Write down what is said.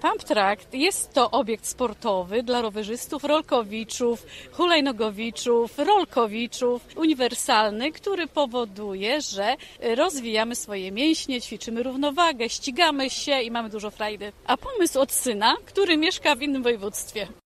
Pump Track jest to obiekt sportowy dla rowerzystów, rolkowiczów, hulajnogowiczów, rolkowiczów, uniwersalny, który powoduje, że rozwijamy swoje mięśnie, ćwiczymy równowagę, ścigamy się i mamy dużo frajdy. A pomysł od syna, który mieszka w innym województwie.